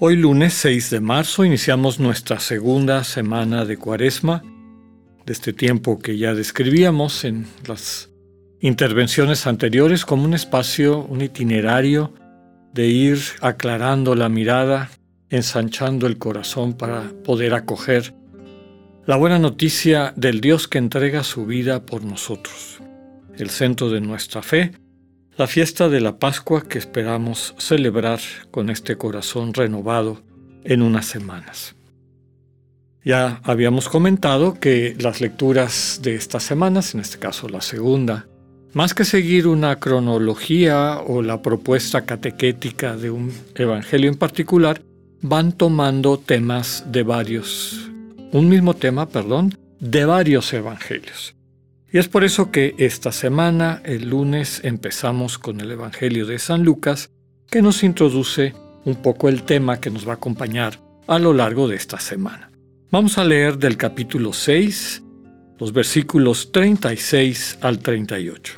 Hoy lunes 6 de marzo iniciamos nuestra segunda semana de cuaresma, de este tiempo que ya describíamos en las intervenciones anteriores como un espacio, un itinerario de ir aclarando la mirada, ensanchando el corazón para poder acoger la buena noticia del Dios que entrega su vida por nosotros, el centro de nuestra fe, la fiesta de la Pascua que esperamos celebrar con este corazón renovado en unas semanas. Ya habíamos comentado que las lecturas de estas semanas, en este caso la segunda, más que seguir una cronología o la propuesta catequética de un evangelio en particular, van tomando temas de varios, un mismo tema, perdón, de varios evangelios. Y es por eso que esta semana, el lunes, empezamos con el Evangelio de San Lucas, que nos introduce un poco el tema que nos va a acompañar a lo largo de esta semana. Vamos a leer del capítulo 6, los versículos 36 al 38.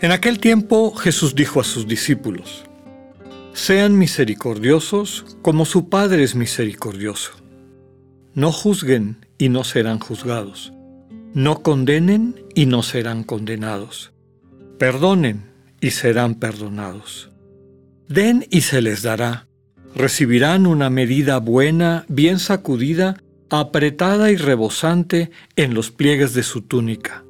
En aquel tiempo Jesús dijo a sus discípulos, Sean misericordiosos como su Padre es misericordioso. No juzguen y no serán juzgados no condenen y no serán condenados. Perdonen y serán perdonados. Den y se les dará. Recibirán una medida buena, bien sacudida, apretada y rebosante en los pliegues de su túnica.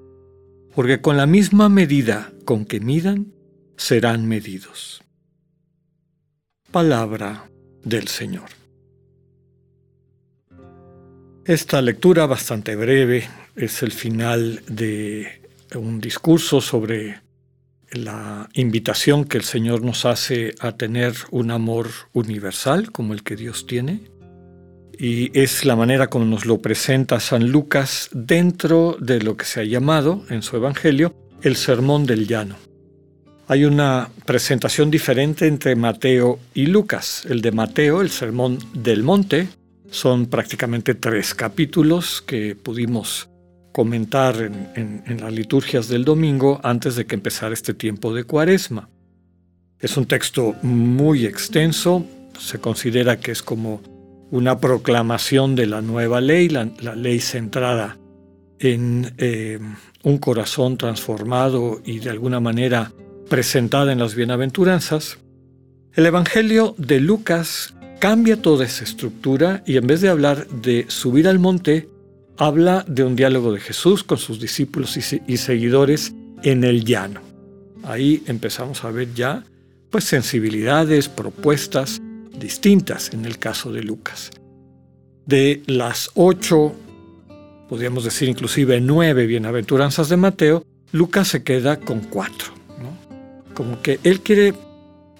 Porque con la misma medida con que midan, serán medidos. Palabra del Señor. Esta lectura bastante breve es el final de un discurso sobre la invitación que el Señor nos hace a tener un amor universal como el que Dios tiene. Y es la manera como nos lo presenta San Lucas dentro de lo que se ha llamado en su Evangelio el Sermón del Llano. Hay una presentación diferente entre Mateo y Lucas. El de Mateo, el Sermón del Monte, son prácticamente tres capítulos que pudimos comentar en, las liturgias del domingo antes de que empezara este tiempo de cuaresma. Es un texto muy extenso, se considera que es como una proclamación de la nueva ley, la, ley centrada en eh, un corazón transformado y de alguna manera presentada en las bienaventuranzas. El Evangelio de Lucas cambia toda esa estructura y en vez de hablar de subir al monte, habla de un diálogo de Jesús con sus discípulos y, seguidores en el llano. Ahí empezamos a ver ya pues sensibilidades, propuestas distintas en el caso de Lucas. De las ocho, podríamos decir inclusive nueve bienaventuranzas de Mateo, Lucas se queda con cuatro. Como que él quiere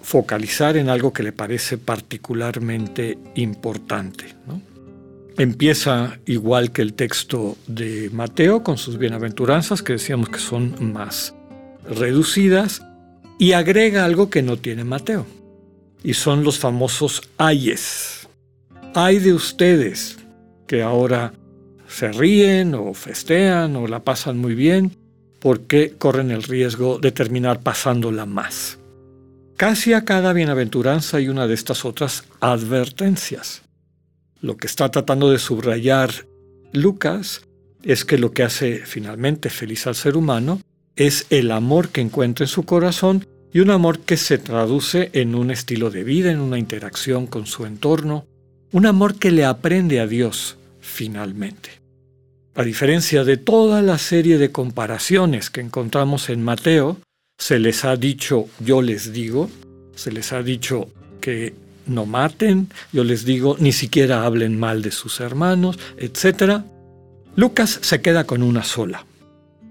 focalizar en algo que le parece particularmente importante. ¿no? Empieza igual que el texto de Mateo con sus bienaventuranzas, que decíamos que son más reducidas, y agrega algo que no tiene Mateo, y son los famosos ayes. Ay de ustedes que ahora se ríen o festean o la pasan muy bien, porque corren el riesgo de terminar pasándola más. Casi a cada bienaventuranza hay una de estas otras advertencias. Lo que está tratando de subrayar Lucas es que lo que hace finalmente feliz al ser humano es el amor que encuentra en su corazón y un amor que se traduce en un estilo de vida, en una interacción con su entorno, un amor que le aprende a Dios finalmente. A diferencia de toda la serie de comparaciones que encontramos en Mateo, se les ha dicho yo les digo, se les ha dicho que no maten, yo les digo, ni siquiera hablen mal de sus hermanos, etc. Lucas se queda con una sola.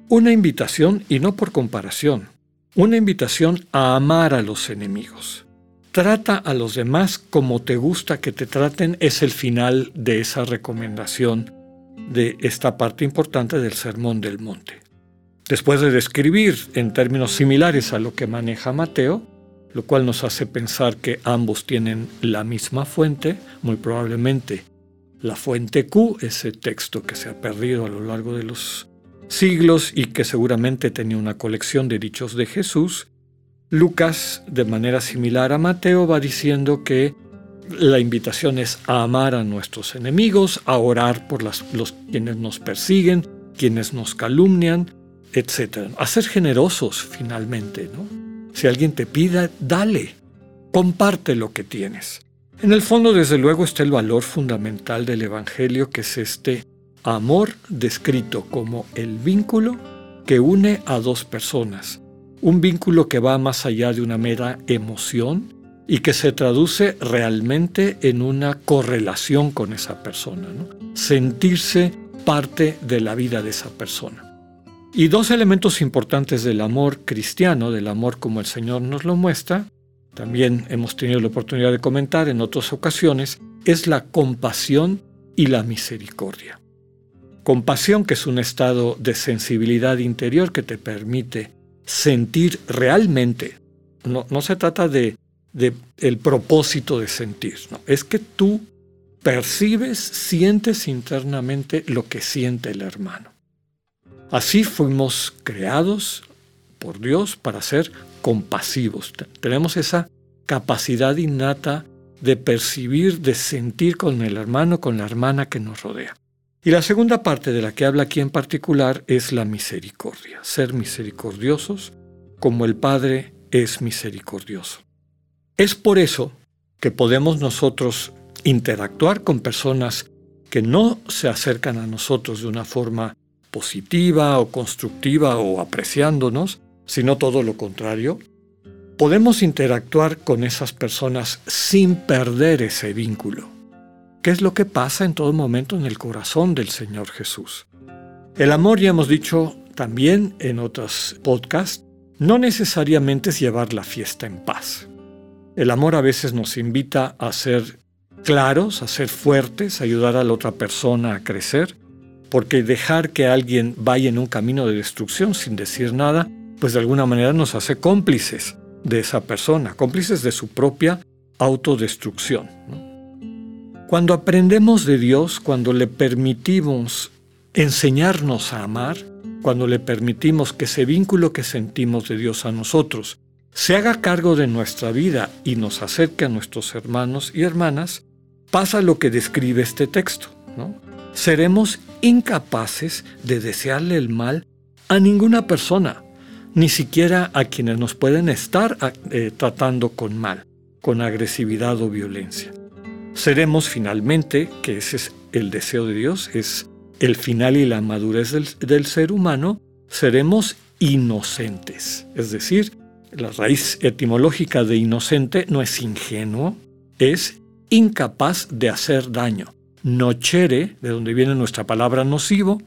Una invitación, y no por comparación, una invitación a amar a los enemigos, trata a los demás como te gusta que te traten es el final de esa recomendación de esta parte importante del Sermón del Monte. Después de describir en términos similares a lo que maneja Mateo, lo cual nos hace pensar que ambos tienen la misma fuente, muy probablemente la fuente Q, ese texto que se ha perdido a lo largo de los siglos y que seguramente tenía una colección de dichos de Jesús, Lucas, de manera similar a Mateo, va diciendo que la invitación es a amar a nuestros enemigos, a orar por los quienes nos persiguen, quienes nos calumnian, etc. A ser generosos finalmente. ¿no? Si alguien te pida, dale, comparte lo que tienes. En el fondo, desde luego, está el valor fundamental del Evangelio, que es este amor descrito como el vínculo que une a dos personas, un vínculo que va más allá de una mera emoción y que se traduce realmente en una correlación con esa persona, sentirse parte de la vida de esa persona. Y dos elementos importantes del amor cristiano, del amor como el Señor nos lo muestra, también hemos tenido la oportunidad de comentar en otras ocasiones, es la compasión y la misericordia. Compasión, que es un estado de sensibilidad interior que te permite sentir realmente. No, no se trata de, el propósito de sentir, no. es que tú percibes, sientes internamente lo que siente el hermano. Así fuimos creados por Dios para ser compasivos. Tenemos esa capacidad innata de percibir, de sentir con el hermano, con la hermana que nos rodea. Y la segunda parte de la que habla aquí en particular es la misericordia, ser misericordiosos como el Padre es misericordioso. Es por eso que podemos nosotros interactuar con personas que no se acercan a nosotros de una forma positiva o constructiva o apreciándonos, sino todo lo contrario, podemos interactuar con esas personas sin perder ese vínculo. ¿Qué es lo que pasa en todo momento en el corazón del Señor Jesús? El amor, ya hemos dicho también en otros podcasts, no necesariamente es llevar la fiesta en paz. El amor a veces nos invita a ser claros, a ser fuertes, a ayudar a la otra persona a crecer, porque dejar que alguien vaya en un camino de destrucción sin decir nada, pues de alguna manera nos hace cómplices de esa persona, cómplices de su propia autodestrucción. Cuando aprendemos de Dios, cuando le permitimos enseñarnos a amar, cuando le permitimos que ese vínculo que sentimos de Dios a nosotros se haga cargo de nuestra vida y nos acerque a nuestros hermanos y hermanas, pasa lo que describe este texto. Seremos incapaces de desearle el mal a ninguna persona, ni siquiera a quienes nos pueden estar eh, tratando con mal, con agresividad o violencia. Seremos finalmente, que ese es el deseo de Dios, es el final y la madurez del ser humano, seremos inocentes. Es decir, la raíz etimológica de inocente no es ingenuo, es incapaz de hacer daño nochere, de donde viene nuestra palabra nocivo,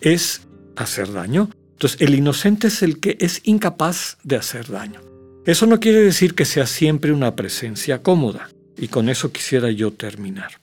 es hacer daño. Entonces, el inocente es el que es incapaz de hacer daño. Eso no quiere decir que sea siempre una presencia cómoda, y con eso quisiera yo terminar.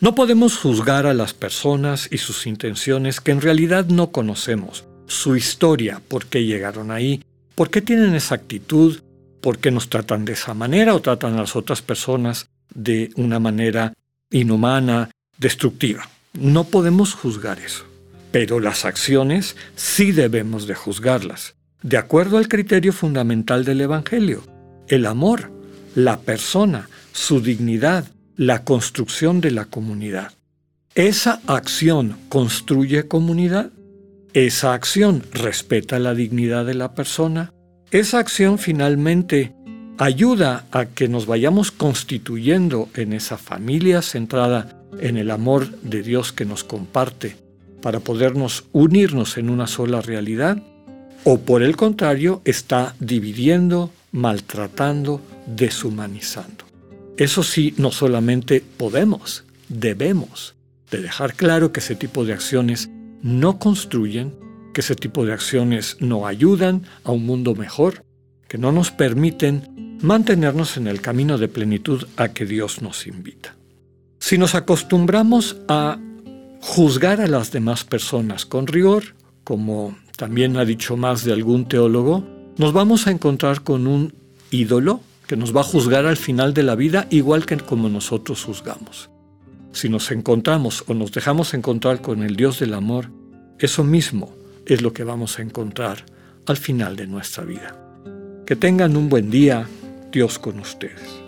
No podemos juzgar a las personas y sus intenciones que en realidad no conocemos, su historia, por qué llegaron ahí, por qué tienen esa actitud, por qué nos tratan de esa manera o tratan a las otras personas de una manera inhumana, destructiva. No podemos juzgar eso, pero las acciones sí debemos de juzgarlas, de acuerdo al criterio fundamental del Evangelio, el amor, la persona, su dignidad, la construcción de la comunidad. ¿Esa acción construye comunidad? ¿Esa acción respeta la dignidad de la persona? ¿Esa acción finalmente ayuda a que nos vayamos constituyendo en esa familia centrada en el amor de Dios que nos comparte para podernos unirnos en una sola realidad, o por el contrario está dividiendo, maltratando, deshumanizando. Eso sí, no solamente podemos, debemos de dejar claro que ese tipo de acciones no construyen, que ese tipo de acciones no ayudan a un mundo mejor, que no nos permiten mantenernos en el camino de plenitud a que Dios nos invita. Si nos acostumbramos a juzgar a las demás personas con rigor, como también ha dicho más de algún teólogo, nos vamos a encontrar con un ídolo que nos va a juzgar al final de la vida igual que como nosotros juzgamos. Si nos encontramos o nos dejamos encontrar con el Dios del amor, eso mismo es lo que vamos a encontrar al final de nuestra vida. Que tengan un buen día, Dios con ustedes.